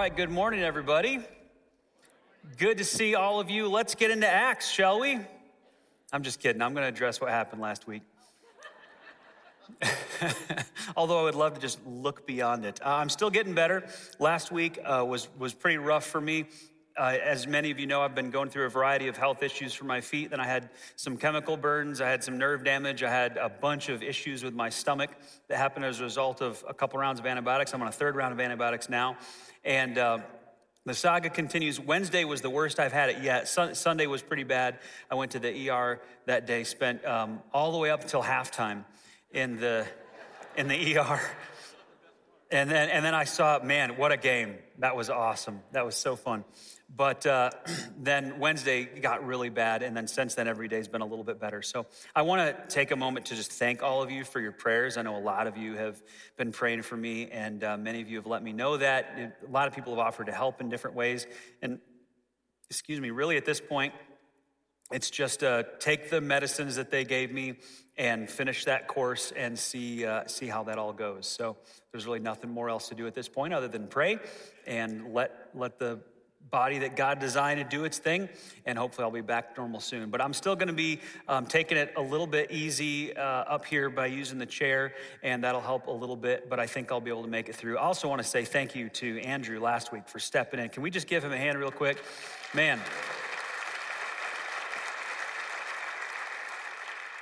Right, good morning, everybody. Good to see all of you. Let's get into Acts, shall we? I'm just kidding. I'm going to address what happened last week. Although I would love to just look beyond it. Uh, I'm still getting better. Last week uh, was, was pretty rough for me. Uh, as many of you know, I've been going through a variety of health issues for my feet. Then I had some chemical burns, I had some nerve damage, I had a bunch of issues with my stomach that happened as a result of a couple rounds of antibiotics. I'm on a third round of antibiotics now. And uh, the saga continues. Wednesday was the worst I've had it yet. Sun- Sunday was pretty bad. I went to the ER that day, spent um, all the way up until halftime in the, in the ER. And then, and then I saw, man, what a game. That was awesome. That was so fun. But uh, then Wednesday got really bad, and then since then, every day's been a little bit better. So I want to take a moment to just thank all of you for your prayers. I know a lot of you have been praying for me, and uh, many of you have let me know that. A lot of people have offered to help in different ways. And excuse me, really at this point, it's just uh, take the medicines that they gave me and finish that course and see uh, see how that all goes. So there's really nothing more else to do at this point other than pray and let let the body that God designed to do its thing, and hopefully I'll be back normal soon. But I'm still going to be um, taking it a little bit easy uh, up here by using the chair, and that'll help a little bit, but I think I'll be able to make it through. I also want to say thank you to Andrew last week for stepping in. Can we just give him a hand real quick? Man.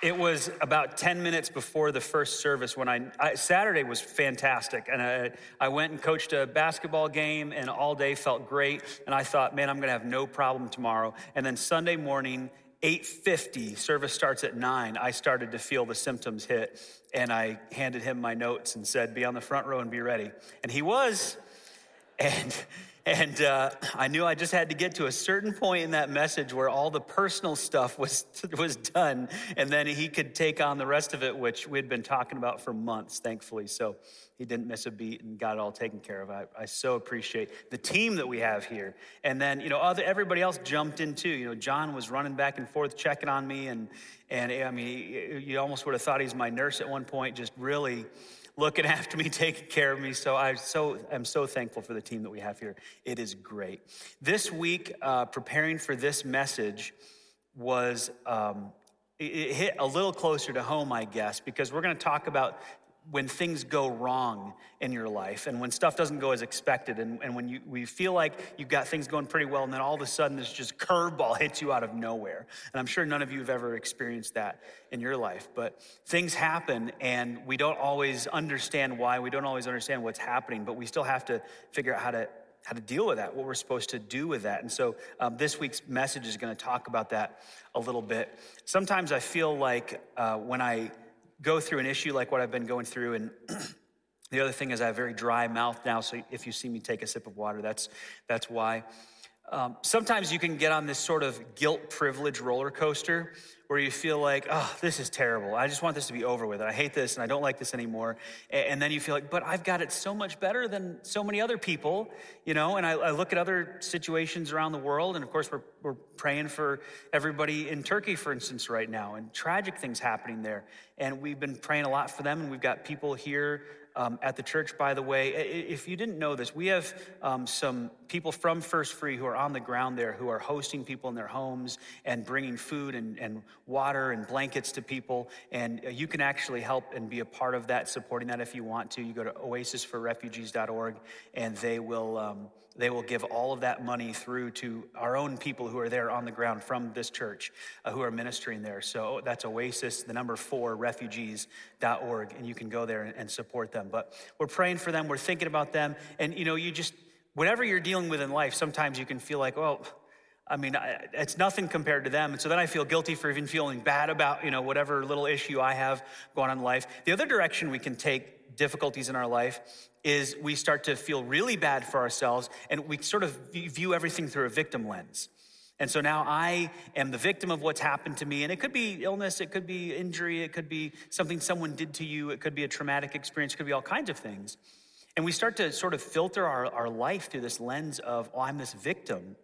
It was about 10 minutes before the first service when I, I, Saturday was fantastic. And I, I went and coached a basketball game and all day felt great. And I thought, man, I'm going to have no problem tomorrow. And then Sunday morning, 8:50 service starts at 9 I started to feel the symptoms hit and I handed him my notes and said be on the front row and be ready and he was and and uh, I knew I just had to get to a certain point in that message where all the personal stuff was, was done, and then he could take on the rest of it, which we'd been talking about for months, thankfully. So he didn't miss a beat and got it all taken care of. I, I so appreciate the team that we have here. And then, you know, other, everybody else jumped in too. You know, John was running back and forth, checking on me, and, and I mean, you almost would have thought he's my nurse at one point, just really looking after me, taking care of me. So I so am so thankful for the team that we have here. It is great. This week, uh, preparing for this message was um, it hit a little closer to home, I guess, because we're going to talk about when things go wrong in your life and when stuff doesn't go as expected and, and when you we feel like you've got things going pretty well and then all of a sudden this just curveball hits you out of nowhere. And i'm sure none of you have ever experienced that in your life but things happen and we don't always understand why we don't always understand what's happening but we still have to figure out how to how to deal with that what we're supposed to do with that. And so um, this week's message is going to talk about that a little bit. Sometimes i feel like uh, when i go through an issue like what I've been going through. And the other thing is, I have a very dry mouth now. So if you see me take a sip of water, that's, that's why. Um, sometimes you can get on this sort of guilt privilege roller coaster where you feel like, oh, this is terrible. I just want this to be over with. I hate this and I don't like this anymore. And then you feel like, but I've got it so much better than so many other people, you know? And I, I look at other situations around the world. And of course, we're, we're praying for everybody in Turkey, for instance, right now, and tragic things happening there. And we've been praying a lot for them. And we've got people here um, at the church, by the way. If you didn't know this, we have um, some people from First Free who are on the ground there who are hosting people in their homes and bringing food and, and water and blankets to people. And uh, you can actually help and be a part of that, supporting that if you want to. You go to oasisforrefugees.org and they will. Um, they will give all of that money through to our own people who are there on the ground from this church uh, who are ministering there. So that's Oasis, the number four, refugees.org, and you can go there and, support them. But we're praying for them, we're thinking about them, and you know, you just, whatever you're dealing with in life, sometimes you can feel like, well, I mean, it's nothing compared to them. And so then I feel guilty for even feeling bad about, you know, whatever little issue I have going on in life. The other direction we can take difficulties in our life is we start to feel really bad for ourselves and we sort of view everything through a victim lens. And so now I am the victim of what's happened to me. And it could be illness, it could be injury, it could be something someone did to you, it could be a traumatic experience, it could be all kinds of things. And we start to sort of filter our, our life through this lens of, oh, I'm this victim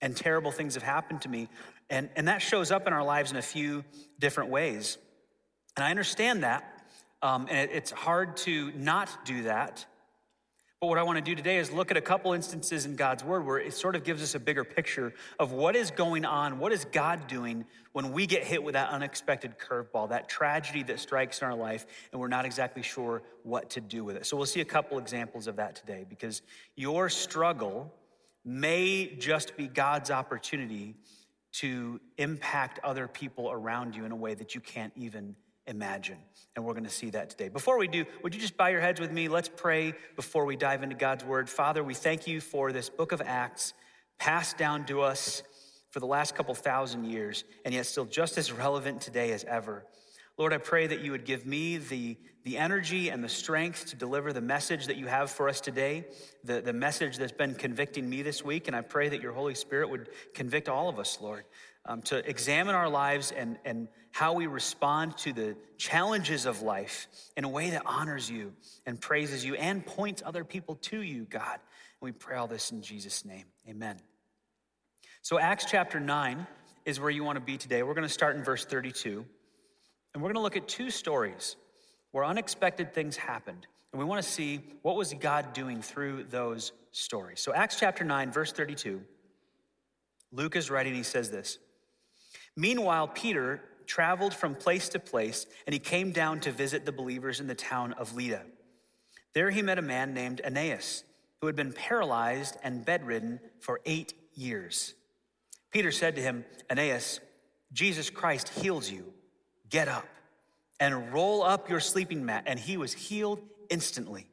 and terrible things have happened to me. And, and that shows up in our lives in a few different ways. And I understand that. Um, and it, it's hard to not do that. But what I want to do today is look at a couple instances in God's word where it sort of gives us a bigger picture of what is going on, what is God doing when we get hit with that unexpected curveball, that tragedy that strikes in our life, and we're not exactly sure what to do with it. So we'll see a couple examples of that today because your struggle may just be God's opportunity to impact other people around you in a way that you can't even imagine. And we're going to see that today. Before we do, would you just bow your heads with me? Let's pray before we dive into God's word. Father, we thank you for this book of Acts passed down to us for the last couple thousand years, and yet still just as relevant today as ever. Lord, I pray that you would give me the, the energy and the strength to deliver the message that you have for us today, the, the message that's been convicting me this week. And I pray that your Holy Spirit would convict all of us, Lord, um, to examine our lives and, and how we respond to the challenges of life in a way that honors you and praises you and points other people to you, God. And we pray all this in Jesus' name. Amen. So, Acts chapter 9 is where you want to be today. We're going to start in verse 32. And we're going to look at two stories where unexpected things happened. And we want to see what was God doing through those stories. So Acts chapter 9 verse 32. Luke is writing he says this. Meanwhile Peter traveled from place to place and he came down to visit the believers in the town of Lydda. There he met a man named Aeneas who had been paralyzed and bedridden for 8 years. Peter said to him, Aeneas, Jesus Christ heals you. Get up and roll up your sleeping mat. And he was healed instantly.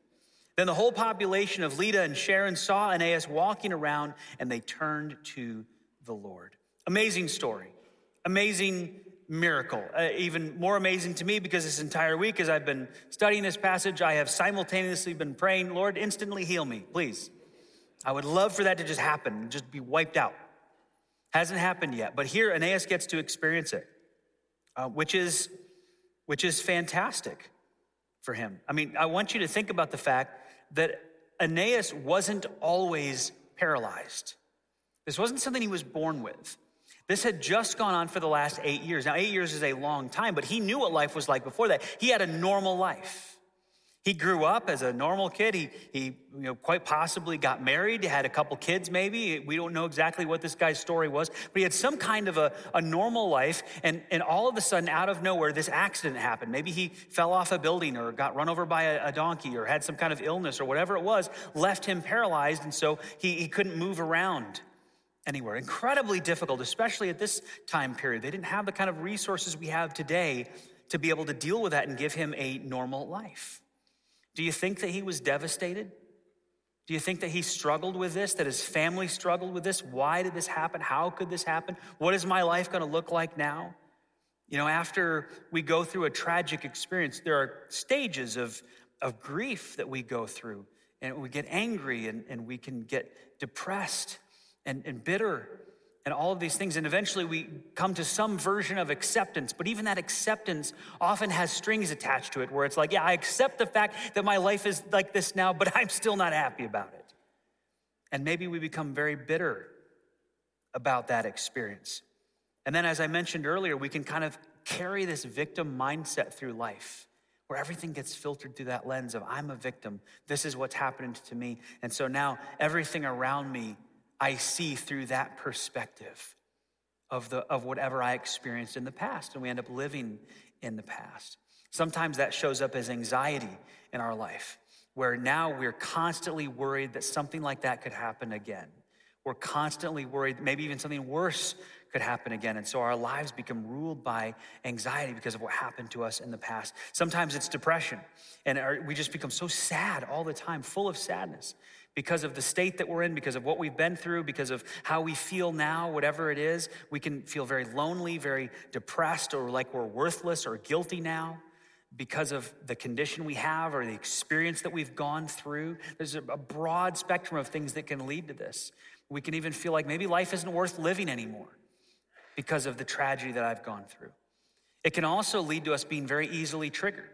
Then the whole population of Lydda and Sharon saw Aeneas walking around and they turned to the Lord. Amazing story. Amazing miracle. Uh, even more amazing to me because this entire week, as I've been studying this passage, I have simultaneously been praying, Lord, instantly heal me, please. I would love for that to just happen, just be wiped out. Hasn't happened yet, but here Aeneas gets to experience it uh, which is which is fantastic for him. I mean, I want you to think about the fact that Aeneas wasn't always paralyzed. This wasn't something he was born with. This had just gone on for the last eight years. Now, eight years is a long time, but he knew what life was like before that. He had a normal life. He grew up as a normal kid. He, he you know, quite possibly got married, had a couple kids maybe. We don't know exactly what this guy's story was, but he had some kind of a, a normal life. And, and all of a sudden, out of nowhere, this accident happened. Maybe he fell off a building or got run over by a, a donkey or had some kind of illness or whatever it was, left him paralyzed. And so he, he couldn't move around anywhere. Incredibly difficult, especially at this time period. They didn't have the kind of resources we have today to be able to deal with that and give him a normal life. Do you think that he was devastated? Do you think that he struggled with this, that his family struggled with this? Why did this happen? How could this happen? What is my life going to look like now? You know, after we go through a tragic experience, there are stages of, of grief that we go through. And we get angry and, and we can get depressed and, and bitter and all of these things. And eventually we come to some version of acceptance. But even that acceptance often has strings attached to it where it's like, yeah, I accept the fact that my life is like this now, but I'm still not happy about it. And maybe we become very bitter about that experience. And then, as I mentioned earlier, we can kind of carry this victim mindset through life where everything gets filtered through that lens of I'm a victim. This is what's happening to me. And so now everything around me I see through that perspective of, the, of whatever I experienced in the past, and we end up living in the past. Sometimes that shows up as anxiety in our life, where now we're constantly worried that something like that could happen again. We're constantly worried, maybe even something worse could happen again. And so our lives become ruled by anxiety because of what happened to us in the past. Sometimes it's depression, and we just become so sad all the time, full of sadness because of the state that we're in, because of what we've been through, because of how we feel now, whatever it is, we can feel very lonely, very depressed, or like we're worthless or guilty now because of the condition we have or the experience that we've gone through. There's a broad spectrum of things that can lead to this. We can even feel like maybe life isn't worth living anymore because of the tragedy that I've gone through. It can also lead to us being very easily triggered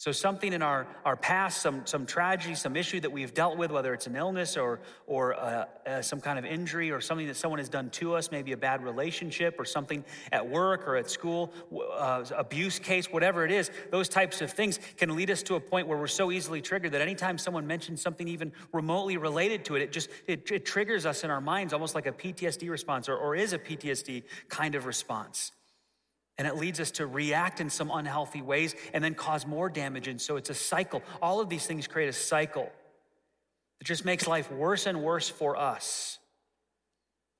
So, something in our, our past, some, some tragedy, some issue that we've dealt with, whether it's an illness or, or uh, uh, some kind of injury or something that someone has done to us, maybe a bad relationship or something at work or at school, uh, abuse case, whatever it is, those types of things can lead us to a point where we're so easily triggered that anytime someone mentions something even remotely related to it, it just it, it triggers us in our minds almost like a PTSD response or, or is a PTSD kind of response. And it leads us to react in some unhealthy ways and then cause more damage. And so it's a cycle. All of these things create a cycle that just makes life worse and worse for us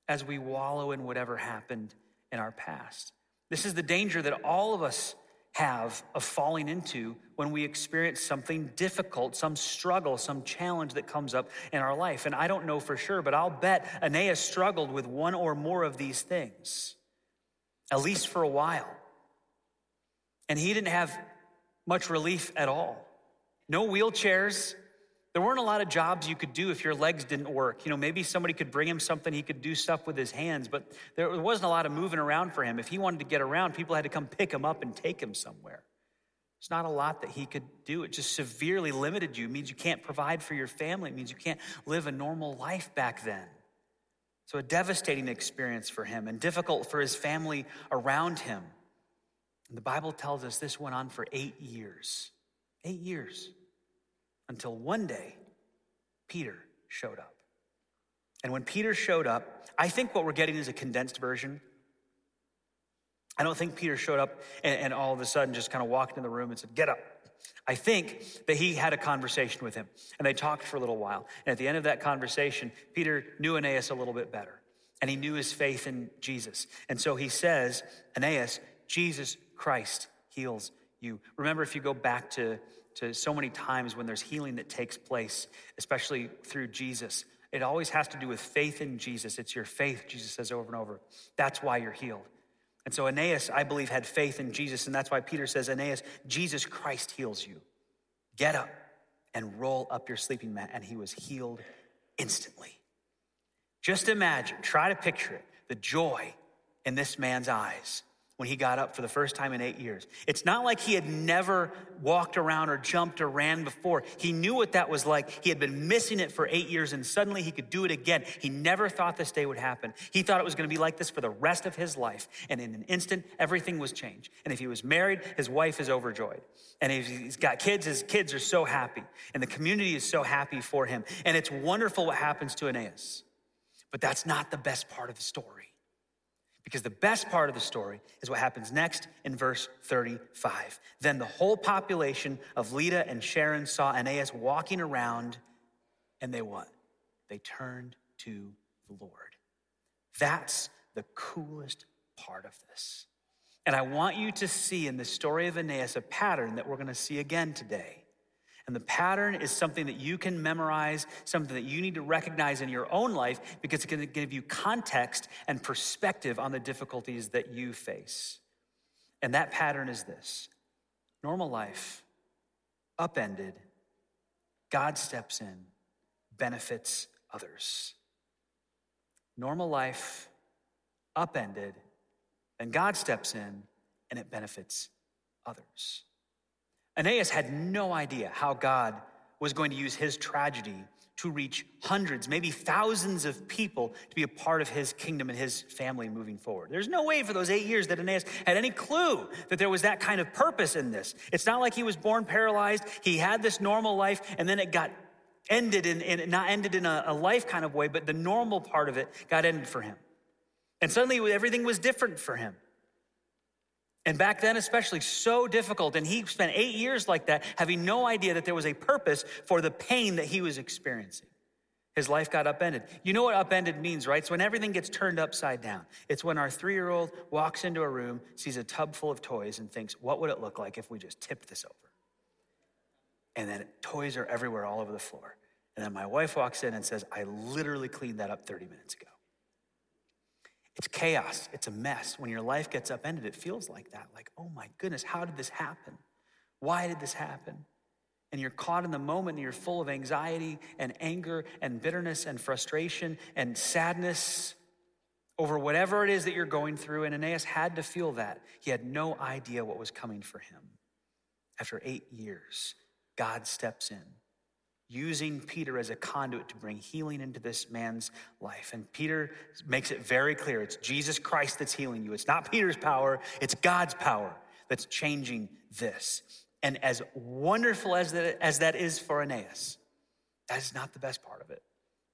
as we wallow in whatever happened in our past. This is the danger that all of us have of falling into when we experience something difficult, some struggle, some challenge that comes up in our life. And I don't know for sure, but I'll bet Aeneas struggled with one or more of these things at least for a while. And he didn't have much relief at all. No wheelchairs. There weren't a lot of jobs you could do if your legs didn't work. You know, maybe somebody could bring him something, he could do stuff with his hands, but there wasn't a lot of moving around for him. If he wanted to get around, people had to come pick him up and take him somewhere. It's not a lot that he could do. It just severely limited you. It means you can't provide for your family. It means you can't live a normal life back then. So, a devastating experience for him and difficult for his family around him. And the Bible tells us this went on for eight years. Eight years. Until one day, Peter showed up. And when Peter showed up, I think what we're getting is a condensed version. I don't think Peter showed up and, and all of a sudden just kind of walked in the room and said, Get up. I think that he had a conversation with him and they talked for a little while. And at the end of that conversation, Peter knew Aeneas a little bit better and he knew his faith in Jesus. And so he says, Aeneas, Jesus Christ heals you. Remember, if you go back to, to so many times when there's healing that takes place, especially through Jesus, it always has to do with faith in Jesus. It's your faith, Jesus says over and over. That's why you're healed. And so Aeneas, I believe, had faith in Jesus. And that's why Peter says, Aeneas, Jesus Christ heals you. Get up and roll up your sleeping mat. And he was healed instantly. Just imagine, try to picture it the joy in this man's eyes when he got up for the first time in eight years. It's not like he had never walked around or jumped or ran before. He knew what that was like. He had been missing it for eight years and suddenly he could do it again. He never thought this day would happen. He thought it was going to be like this for the rest of his life. And in an instant, everything was changed. And if he was married, his wife is overjoyed. And if he's got kids, his kids are so happy. And the community is so happy for him. And it's wonderful what happens to Aeneas. But that's not the best part of the story. Because the best part of the story is what happens next in verse 35. Then the whole population of Lydda and Sharon saw Aeneas walking around, and they what? They turned to the Lord. That's the coolest part of this. And I want you to see in the story of Aeneas a pattern that we're going to see again today. And the pattern is something that you can memorize, something that you need to recognize in your own life because going to give you context and perspective on the difficulties that you face. And that pattern is this normal life, upended, God steps in, benefits others. Normal life, upended, and God steps in and it benefits others. Aeneas had no idea how God was going to use his tragedy to reach hundreds, maybe thousands of people to be a part of his kingdom and his family moving forward. There's no way for those eight years that Aeneas had any clue that there was that kind of purpose in this. It's not like he was born paralyzed, he had this normal life, and then it got ended in, in not ended in a, a life kind of way, but the normal part of it got ended for him. And suddenly everything was different for him. And back then, especially, so difficult. And he spent eight years like that, having no idea that there was a purpose for the pain that he was experiencing. His life got upended. You know what upended means, right? It's when everything gets turned upside down. It's when our three year old walks into a room, sees a tub full of toys, and thinks, what would it look like if we just tipped this over? And then toys are everywhere, all over the floor. And then my wife walks in and says, I literally cleaned that up 30 minutes ago. It's chaos, it's a mess. When your life gets upended, it feels like that. Like, oh my goodness, how did this happen? Why did this happen? And you're caught in the moment and you're full of anxiety and anger and bitterness and frustration and sadness over whatever it is that you're going through. And Aeneas had to feel that. He had no idea what was coming for him. after eight years, God steps in, using Peter as a conduit to bring healing into this man's life. And Peter makes it very clear it's Jesus Christ that's healing you. It's not Peter's power, it's God's power that's changing this. And as wonderful as that, as that is for Aeneas, that is not the best part of it.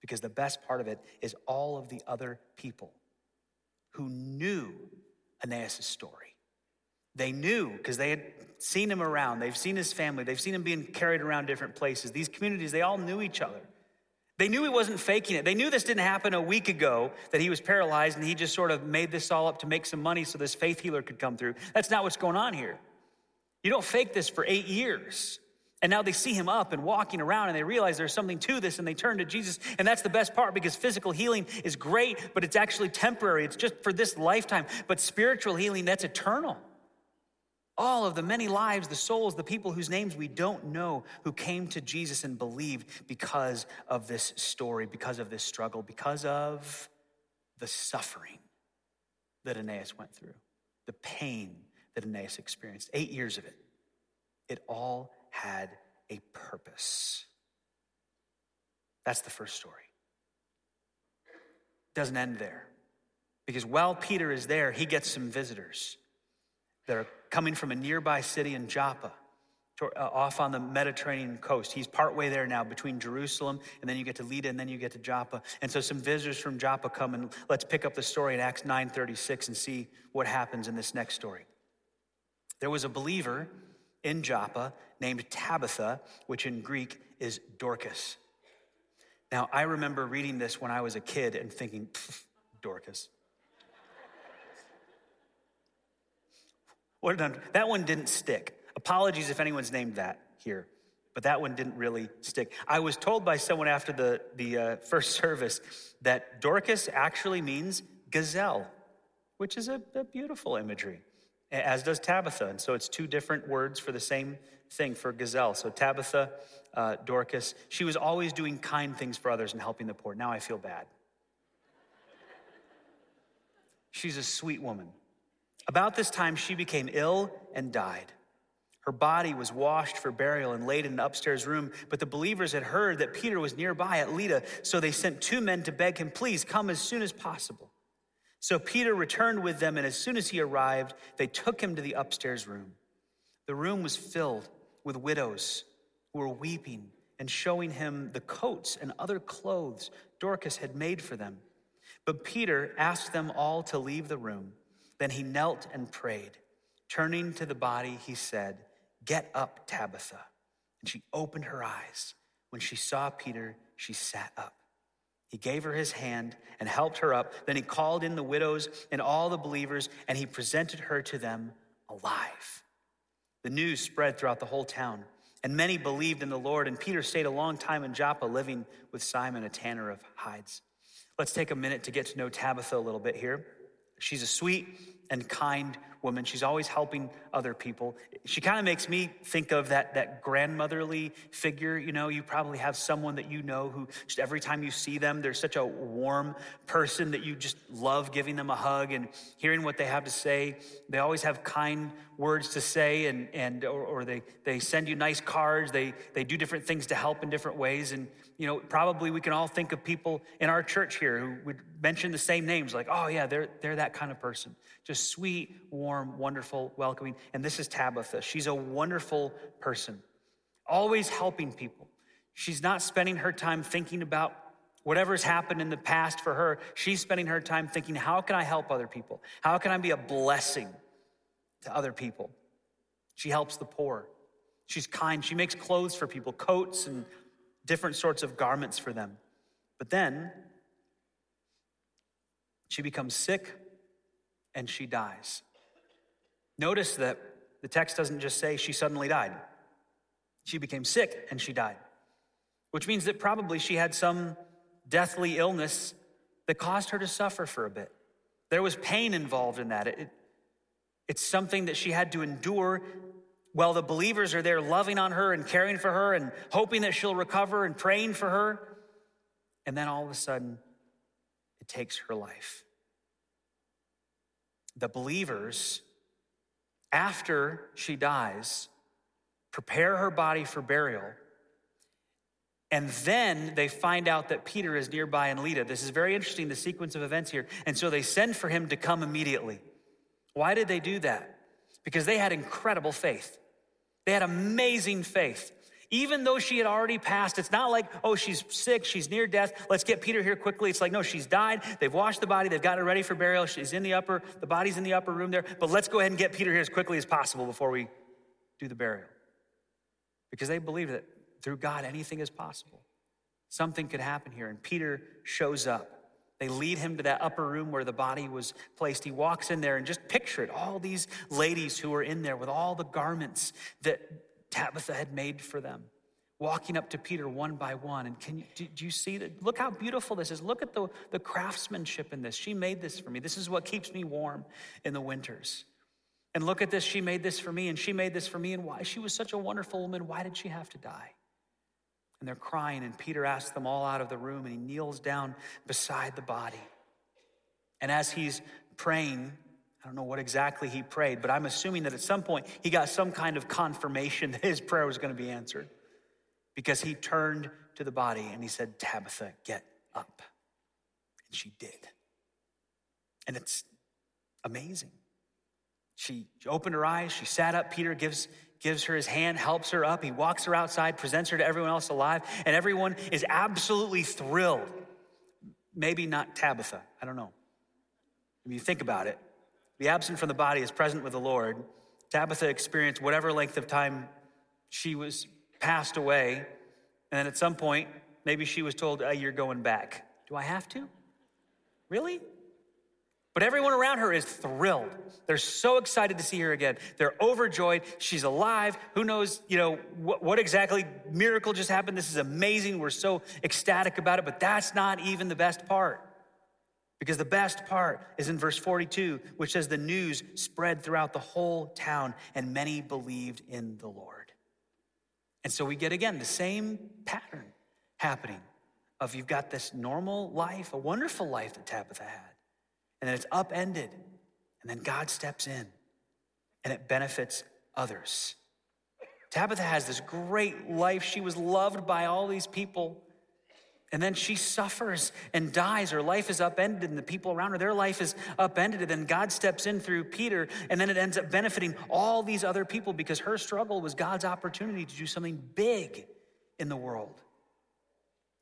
Because the best part of it is all of the other people who knew Aeneas' story. They knew because they had seen him around, they've seen his family, they've seen him being carried around different places. These communities, they all knew each other. They knew he wasn't faking it. They knew this didn't happen a week ago, that he was paralyzed and he just sort of made this all up to make some money so this faith healer could come through. That's not what's going on here. You don't fake this for eight years. And now they see him up and walking around and they realize there's something to this and they turn to Jesus. And that's the best part because physical healing is great, but it's actually temporary. It's just for this lifetime. But spiritual healing, that's eternal. All of the many lives, the souls, the people whose names we don't know who came to Jesus and believed because of this story, because of this struggle, because of the suffering that Aeneas went through, the pain that Aeneas experienced. Eight years of it. It all had a purpose. That's the first story. Doesn't end there. Because while Peter is there, he gets some visitors that are coming from a nearby city in Joppa, uh, off on the Mediterranean coast. He's partway there now between Jerusalem and then you get to Lydda and then you get to Joppa. And so some visitors from Joppa come and let's pick up the story in Acts 9:36 and see what happens in this next story. There was a believer in Joppa named Tabitha, which in Greek is Dorcas. Now, I remember reading this when I was a kid and thinking, Dorcas. What done? That one didn't stick. Apologies if anyone's named that here, but that one didn't really stick. I was told by someone after the, the uh, first service that Dorcas actually means gazelle, which is a, a beautiful imagery as does Tabitha. And so it's two different words for the same thing for gazelle. So Tabitha, uh, Dorcas, she was always doing kind things for others and helping the poor. Now I feel bad. She's a sweet woman. About this time, she became ill and died. Her body was washed for burial and laid in an upstairs room, but the believers had heard that Peter was nearby at Lydda, so they sent two men to beg him, Please come as soon as possible. So Peter returned with them, and as soon as he arrived, they took him to the upstairs room. The room was filled with widows who were weeping and showing him the coats and other clothes Dorcas had made for them. But Peter asked them all to leave the room. Then he knelt and prayed. Turning to the body, he said, Get up, Tabitha. And she opened her eyes. When she saw Peter, she sat up. He gave her his hand and helped her up. Then he called in the widows and all the believers, and he presented her to them alive. The news spread throughout the whole town, and many believed in the Lord. And Peter stayed a long time in Joppa, living with Simon, a tanner of hides. Let's take a minute to get to know Tabitha a little bit here. She's a sweet and kind woman. She's always helping other people. She kind of makes me think of that, that grandmotherly figure. You know, you probably have someone that you know who just every time you see them, they're such a warm person that you just love giving them a hug and hearing what they have to say. They always have kind words to say and, and or, or they, they send you nice cards. They, they do different things to help in different ways. And, you know, probably we can all think of people in our church here who would mention the same names like, oh, yeah, they're, they're that kind of person. Just sweet, warm, wonderful, welcoming. And this is Tabitha. She's a wonderful person, always helping people. She's not spending her time thinking about whatever's happened in the past for her. She's spending her time thinking, how can I help other people? How can I be a blessing to other people? She helps the poor. She's kind. She makes clothes for people, coats and different sorts of garments for them. But then she becomes sick and she dies. Notice that the text doesn't just say she suddenly died. She became sick and she died, which means that probably she had some deathly illness that caused her to suffer for a bit. There was pain involved in that. It, it's something that she had to endure while the believers are there loving on her and caring for her and hoping that she'll recover and praying for her. And then all of a sudden, it takes her life. The believers, after she dies, prepare her body for burial. And then they find out that Peter is nearby in Lydda. This is very interesting, the sequence of events here. And so they send for him to come immediately. Why did they do that? Because they had incredible faith. They had amazing faith. Even though she had already passed, it's not like, oh, she's sick, she's near death, let's get Peter here quickly. It's like, no, she's died, they've washed the body, they've got her ready for burial, she's in the upper, the body's in the upper room there, but let's go ahead and get Peter here as quickly as possible before we do the burial. Because they believe that through God, anything is possible. Something could happen here. And Peter shows up. They lead him to that upper room where the body was placed. He walks in there and just picture it all these ladies who are in there with all the garments that Tabitha had made for them, walking up to Peter one by one. And can you, do, do you see that? Look how beautiful this is. Look at the, the craftsmanship in this. She made this for me. This is what keeps me warm in the winters. And look at this. She made this for me, and she made this for me. And why? She was such a wonderful woman. Why did she have to die? And they're crying, and Peter asks them all out of the room, and he kneels down beside the body. And as he's praying, I don't know what exactly he prayed, but I'm assuming that at some point he got some kind of confirmation that his prayer was going to be answered because he turned to the body and he said, Tabitha, get up. And she did. And it's amazing. She opened her eyes, she sat up. Peter gives gives her his hand, helps her up. He walks her outside, presents her to everyone else alive, and everyone is absolutely thrilled. Maybe not Tabitha, I don't know. If you think about it, the absent from the body is present with the Lord. Tabitha experienced whatever length of time she was passed away, and then at some point, maybe she was told, oh, You're going back. Do I have to? Really? But everyone around her is thrilled. They're so excited to see her again. They're overjoyed. She's alive. Who knows, you know, what, what, exactly miracle just happened? This is amazing. We're so ecstatic about it, but that's not even the best part. Because the best part is in verse 42, which says the news spread throughout the whole town and many believed in the Lord. And so we get again the same pattern happening of you've got this normal life, a wonderful life that Tabitha had and then it's upended. And then God steps in and it benefits others. Tabitha has this great life. She was loved by all these people. And then she suffers and dies. Her life is upended, and the people around her, their life is upended. And then God steps in through Peter, and then it ends up benefiting all these other people because her struggle was God's opportunity to do something big in the world.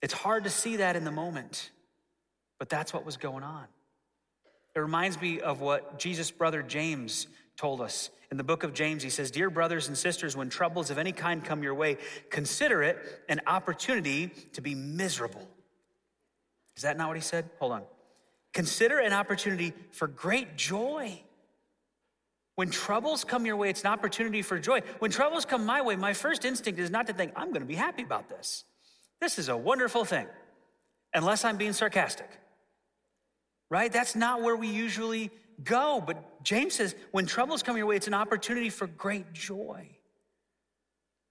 It's hard to see that in the moment, but that's what was going on. It reminds me of what Jesus' brother James told us. In the book of James, he says, Dear brothers and sisters, when troubles of any kind come your way, consider it an opportunity to be miserable. Is that not what he said? Hold on. Consider an opportunity for great joy. When troubles come your way, it's an opportunity for joy. When troubles come my way, my first instinct is not to think, I'm going to be happy about this. This is a wonderful thing, unless I'm being sarcastic right? That's not where we usually go. But James says, when troubles come your way, it's an opportunity for great joy.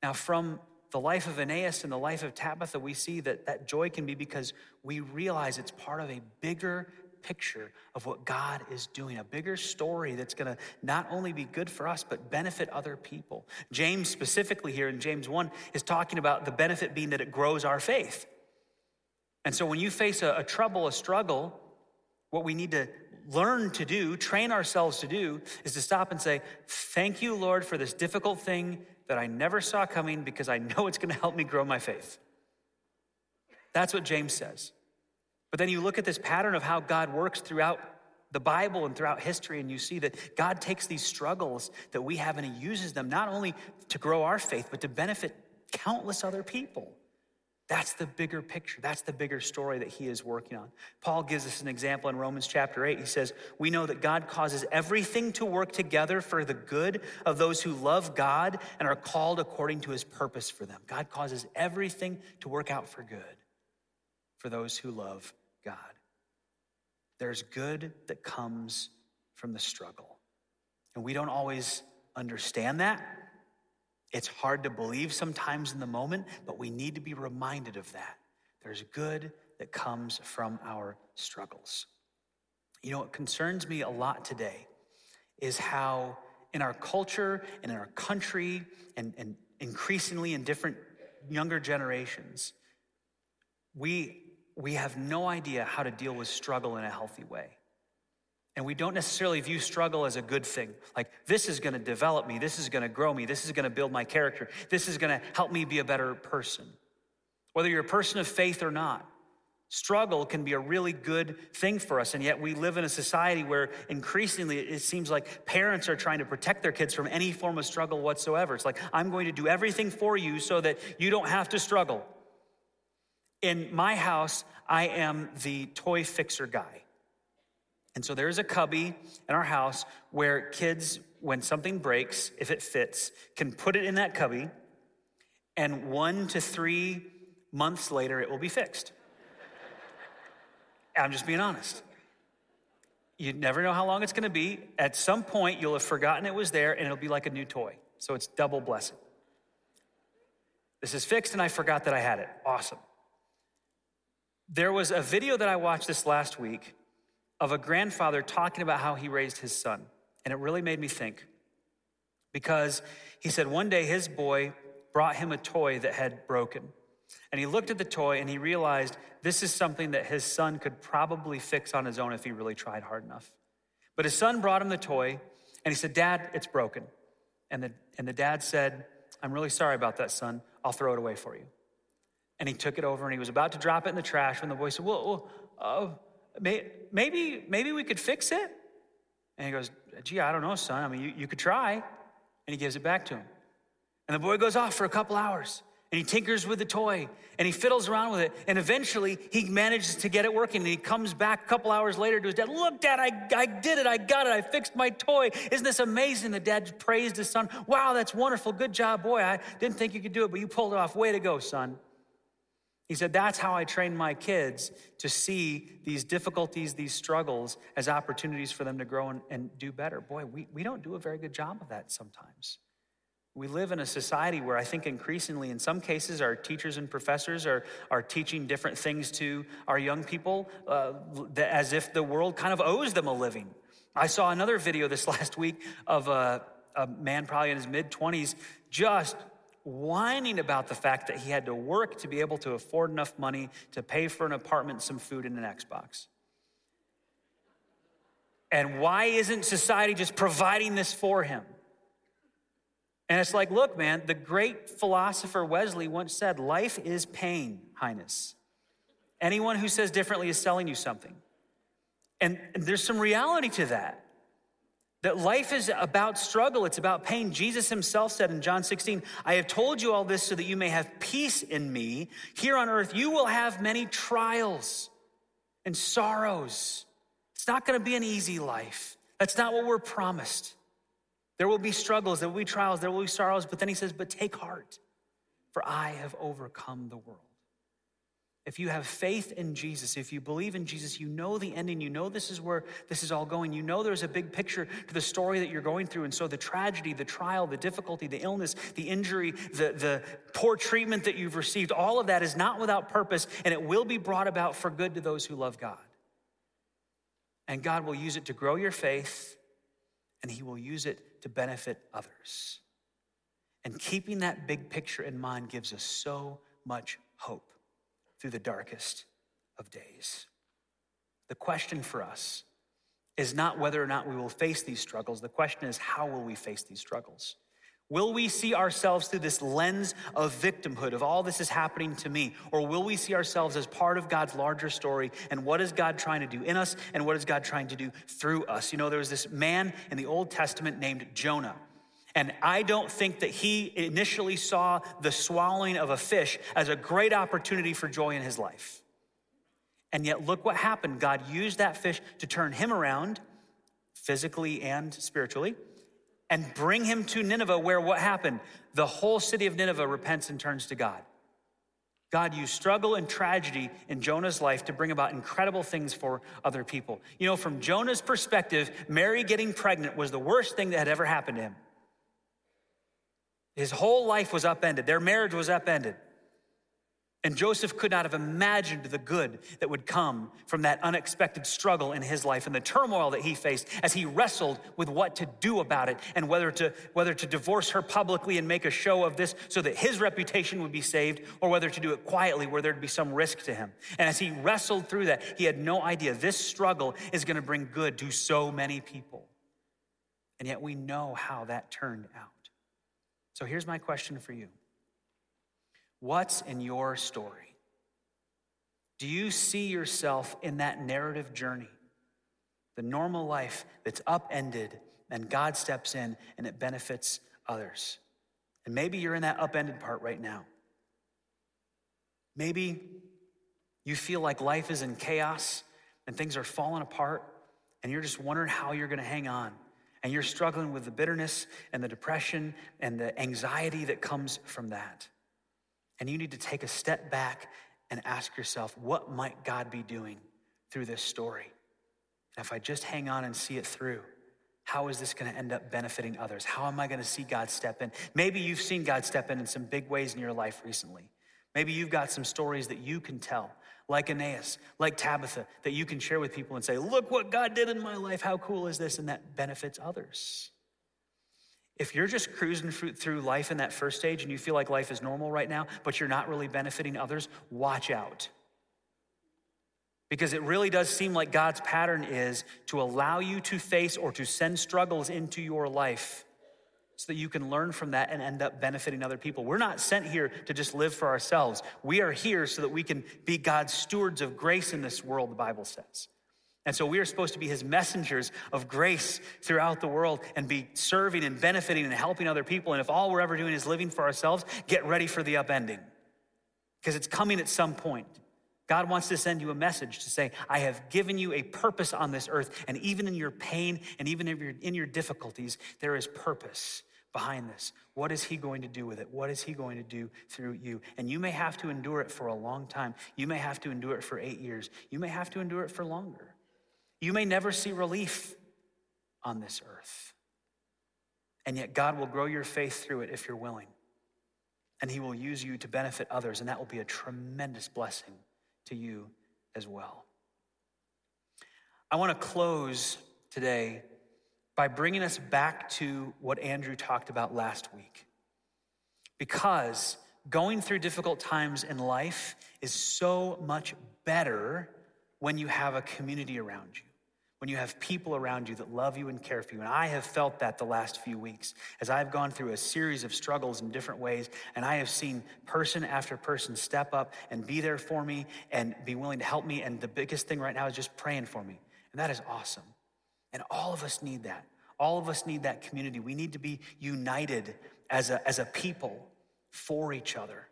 Now, from the life of Aeneas and the life of Tabitha, we see that that joy can be because we realize it's part of a bigger picture of what God is doing, a bigger story that's going to not only be good for us, but benefit other people. James, specifically here in James 1, is talking about the benefit being that it grows our faith. And so when you face a, a trouble, a struggle, what we need to learn to do, train ourselves to do, is to stop and say, Thank you, Lord, for this difficult thing that I never saw coming because I know it's going to help me grow my faith. That's what James says. But then you look at this pattern of how God works throughout the Bible and throughout history, and you see that God takes these struggles that we have and He uses them not only to grow our faith, but to benefit countless other people. That's the bigger picture. That's the bigger story that he is working on. Paul gives us an example in Romans chapter 8. He says, We know that God causes everything to work together for the good of those who love God and are called according to his purpose for them. God causes everything to work out for good for those who love God. There's good that comes from the struggle. And we don't always understand that. It's hard to believe sometimes in the moment, but we need to be reminded of that. There's good that comes from our struggles. You know, what concerns me a lot today is how in our culture and in our country and, and increasingly in different younger generations, we, we have no idea how to deal with struggle in a healthy way. And we don't necessarily view struggle as a good thing. Like, this is gonna develop me, this is gonna grow me, this is gonna build my character, this is gonna help me be a better person. Whether you're a person of faith or not, struggle can be a really good thing for us. And yet, we live in a society where increasingly it seems like parents are trying to protect their kids from any form of struggle whatsoever. It's like, I'm going to do everything for you so that you don't have to struggle. In my house, I am the toy fixer guy. And so there's a cubby in our house where kids, when something breaks, if it fits, can put it in that cubby, and one to three months later, it will be fixed. I'm just being honest. You never know how long it's gonna be. At some point, you'll have forgotten it was there, and it'll be like a new toy. So it's double blessing. This is fixed, and I forgot that I had it. Awesome. There was a video that I watched this last week of a grandfather talking about how he raised his son. And it really made me think because he said one day his boy brought him a toy that had broken. And he looked at the toy and he realized this is something that his son could probably fix on his own if he really tried hard enough. But his son brought him the toy and he said, Dad, it's broken. And the, and the dad said, I'm really sorry about that, son. I'll throw it away for you. And he took it over and he was about to drop it in the trash when the boy said, Well, uh, maybe, maybe we could fix it. And he goes, Gee, I don't know, son. I mean, you, you could try. And he gives it back to him. And the boy goes off for a couple hours and he tinkers with the toy and he fiddles around with it. And eventually he manages to get it working. And he comes back a couple hours later to his dad. Look, dad, I, I did it. I got it. I fixed my toy. Isn't this amazing? The dad praised his son. Wow, that's wonderful. Good job, boy. I didn't think you could do it, but you pulled it off. Way to go, son. He said, That's how I train my kids to see these difficulties, these struggles, as opportunities for them to grow and, and, do better. Boy, we, we don't do a very good job of that sometimes. We live in a society where I think increasingly, in some cases, our teachers and professors are, are teaching different things to our young people uh, as if the world kind of owes them a living. I saw another video this last week of a, a man, probably in his mid 20s, just whining about the fact that he had to work to be able to afford enough money to pay for an apartment, some food, and an Xbox. And why isn't society just providing this for him? And it's like, look, man, the great philosopher Wesley once said, Life is pain, Highness. Anyone who says differently is selling you something. And there's some reality to that. That life is about struggle, it's about pain. Jesus himself said in John 16, I have told you all this so that you may have peace in me. Here on earth, you will have many trials and sorrows. It's not gonna be an easy life. That's not what we're promised. There will be struggles, there will be trials, there will be sorrows, but then he says, But take heart, for I have overcome the world. If you have faith in Jesus, if you believe in Jesus, you know the ending, you know this is where this is all going. You know there's a big picture to the story that you're going through. And so the tragedy, the trial, the difficulty, the illness, the injury, the, the poor treatment that you've received, all of that is not without purpose, and it will be brought about for good to those who love God. And God will use it to grow your faith, and He will use it to benefit others. And keeping that big picture in mind gives us so much hope through the darkest of days. The question for us is not whether or not we will face these struggles. The question is, how will we face these struggles? Will we see ourselves through this lens of victimhood, of all this is happening to me? Or will we see ourselves as part of God's larger story? And what is God trying to do in us? And what is God trying to do through us? You know, there was this man in the Old Testament named Jonah. And I don't think that he initially saw the swallowing of a fish as a great opportunity for joy in his life. And yet, look what happened. God used that fish to turn him around, physically and spiritually, and bring him to Nineveh, where what happened? The whole city of Nineveh repents and turns to God. God used struggle and tragedy in Jonah's life to bring about incredible things for other people. You know, from Jonah's perspective, Mary getting pregnant was the worst thing that had ever happened to him. His whole life was upended. Their marriage was upended. And Joseph could not have imagined the good that would come from that unexpected struggle in his life and the turmoil that he faced as he wrestled with what to do about it and whether to, whether to divorce her publicly and make a show of this so that his reputation would be saved or whether to do it quietly where there'd be some risk to him. And as he wrestled through that, he had no idea this struggle is going to bring good to so many people. And yet we know how that turned out. So here's my question for you. What's in your story? Do you see yourself in that narrative journey? The normal life that's upended, and God steps in and it benefits others. And maybe you're in that upended part right now. Maybe you feel like life is in chaos and things are falling apart, and you're just wondering how you're going to hang on. And you're struggling with the bitterness and the depression and the anxiety that comes from that. And you need to take a step back and ask yourself, what might God be doing through this story? And if I just hang on and see it through, how is this going to end up benefiting others? How am I going to see God step in? Maybe you've seen God step in in some big ways in your life recently. Maybe you've got some stories that you can tell, like Aeneas, like Tabitha, that you can share with people and say, Look what God did in my life. How cool is this? And that benefits others. If you're just cruising through life in that first stage and you feel like life is normal right now, but you're not really benefiting others, watch out. Because it really does seem like God's pattern is to allow you to face or to send struggles into your life so that you can learn from that and end up benefiting other people. We're not sent here to just live for ourselves. We are here so that we can be God's stewards of grace in this world, the Bible says. And so we are supposed to be his messengers of grace throughout the world and be serving and benefiting and helping other people. And if all we're ever doing is living for ourselves, get ready for the upending because it's coming at some point. God wants to send you a message to say, I have given you a purpose on this earth. And even in your pain and even in your, in your difficulties, there is purpose behind this. What is he going to do with it? What is he going to do through you? And you may have to endure it for a long time. You may have to endure it for eight years. You may have to endure it for longer. You may never see relief on this earth. And yet, God will grow your faith through it if you're willing. And He will use you to benefit others, and that will be a tremendous blessing to you as well. I want to close today by bringing us back to what Andrew talked about last week. Because going through difficult times in life is so much better when you have a community around you when you have people around you that love you and care for you. And I have felt that the last few weeks as I've gone through a series of struggles in different ways, and I have seen person after person step up and be there for me and be willing to help me. And the biggest thing right now is just praying for me. And that is awesome. And all of us need that. All of us need that community. We need to be united as a, as a people for each other.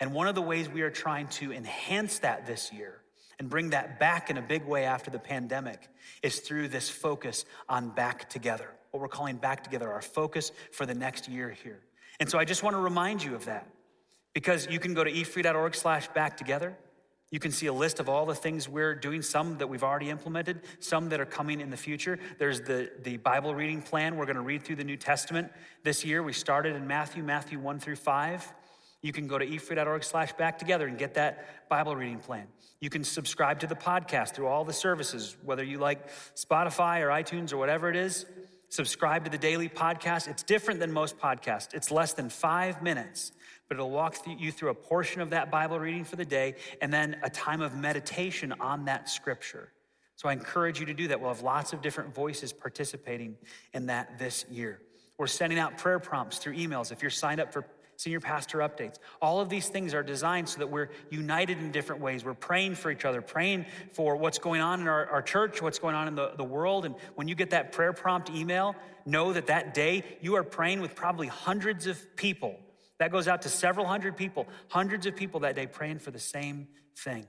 And one of the ways we are trying to enhance that this year and bring that back in a big way after the pandemic is through this focus on back together, what we're calling back together, our focus for the next year here. And so I just want to remind you of that because you can go to efree.org slash back together. You can see a list of all the things we're doing, some that we've already implemented, some that are coming in the future. There's the, the Bible reading plan. We're going to read through the New Testament this year. We started in Matthew, Matthew 1 through 5. You can go to efree.org slash back together and get that Bible reading plan. You can subscribe to the podcast through all the services, whether you like Spotify or iTunes or whatever it is. Subscribe to the daily podcast. It's different than most podcasts. It's less than five minutes, but it'll walk you through a portion of that Bible reading for the day and then a time of meditation on that scripture. So I encourage you to do that. We'll have lots of different voices participating in that this year. We're sending out prayer prompts through emails. If you're signed up for senior pastor updates. All of these things are designed so that we're united in different ways. We're praying for each other, praying for what's going on in our, our church, what's going on in the, the world. And when you get that prayer prompt email, know that that day you are praying with probably hundreds of people. That goes out to several hundred people, hundreds of people that day praying for the same thing.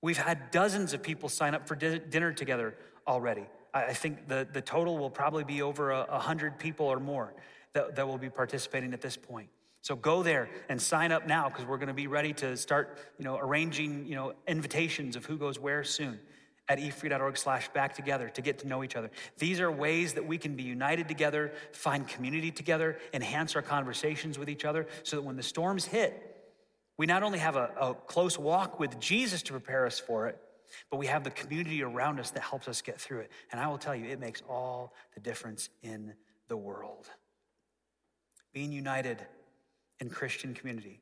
We've had dozens of people sign up for dinner together already. I think the, the total will probably be over a, a hundred people or more that, that will be participating at this point. So go there and sign up now because we're going to be ready to start, you know, arranging, you know, invitations of who goes where soon at efree.org slash back together to get to know each other. These are ways that we can be united together, find community together, enhance our conversations with each other so that when the storms hit, We not only have a, a close walk with Jesus to prepare us for it, but we have the community around us that helps us get through it. And I will tell you, it makes all the difference in the world. Being united in Christian community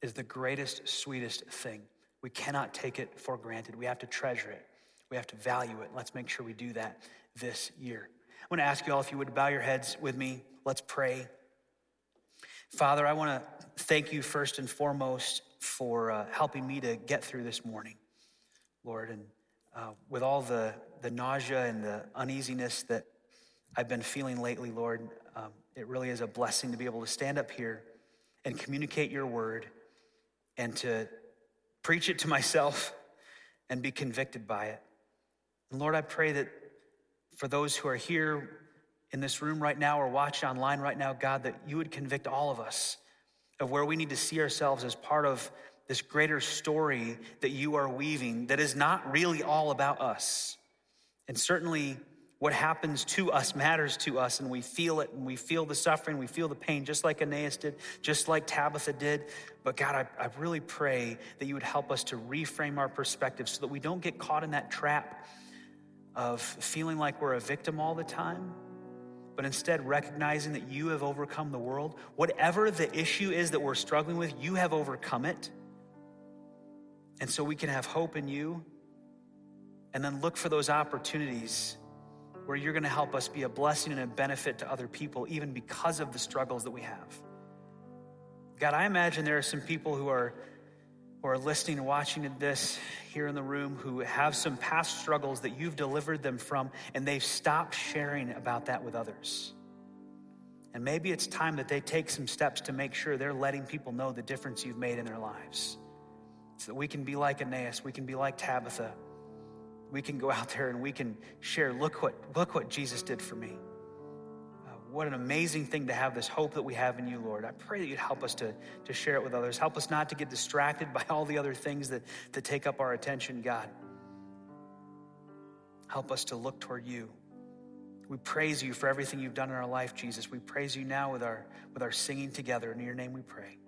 is the greatest, sweetest thing. We cannot take it for granted. We have to treasure it. We have to value it. Let's make sure we do that this year. I want to ask you all if you would bow your heads with me. Let's pray. Father, I want to thank you first and foremost for uh, helping me to get through this morning, Lord. And uh, with all the, the nausea and the uneasiness that I've been feeling lately, Lord, um, it really is a blessing to be able to stand up here and communicate your word and to preach it to myself and be convicted by it. And Lord, I pray that for those who are here in this room right now or watching online right now, God, that you would convict all of us of where we need to see ourselves as part of this greater story that you are weaving that is not really all about us. And certainly, what happens to us matters to us, and we feel it, and we feel the suffering, we feel the pain, just like Aeneas did, just like Tabitha did. But God, I, I really pray that you would help us to reframe our perspective so that we don't get caught in that trap of feeling like we're a victim all the time, but instead recognizing that you have overcome the world. Whatever the issue is that we're struggling with, you have overcome it. And so we can have hope in you and then look for those opportunities where you're going to help us be a blessing and a benefit to other people, even because of the struggles that we have. God, I imagine there are some people who are, who are listening and watching this here in the room who have some past struggles that you've delivered them from, and they've stopped sharing about that with others. And maybe it's time that they take some steps to make sure they're letting people know the difference you've made in their lives. So that we can be like Aeneas, we can be like Tabitha, we can go out there and we can share look what look what jesus did for me what an amazing thing to have this hope that we have in you lord. I pray that you'd help us to, to share it with others. Help us not to get distracted by all the other things that, that take up our attention god. Help us to look toward you. We praise you for everything you've done in our life jesus. We praise you now with our with our singing together. In your name we pray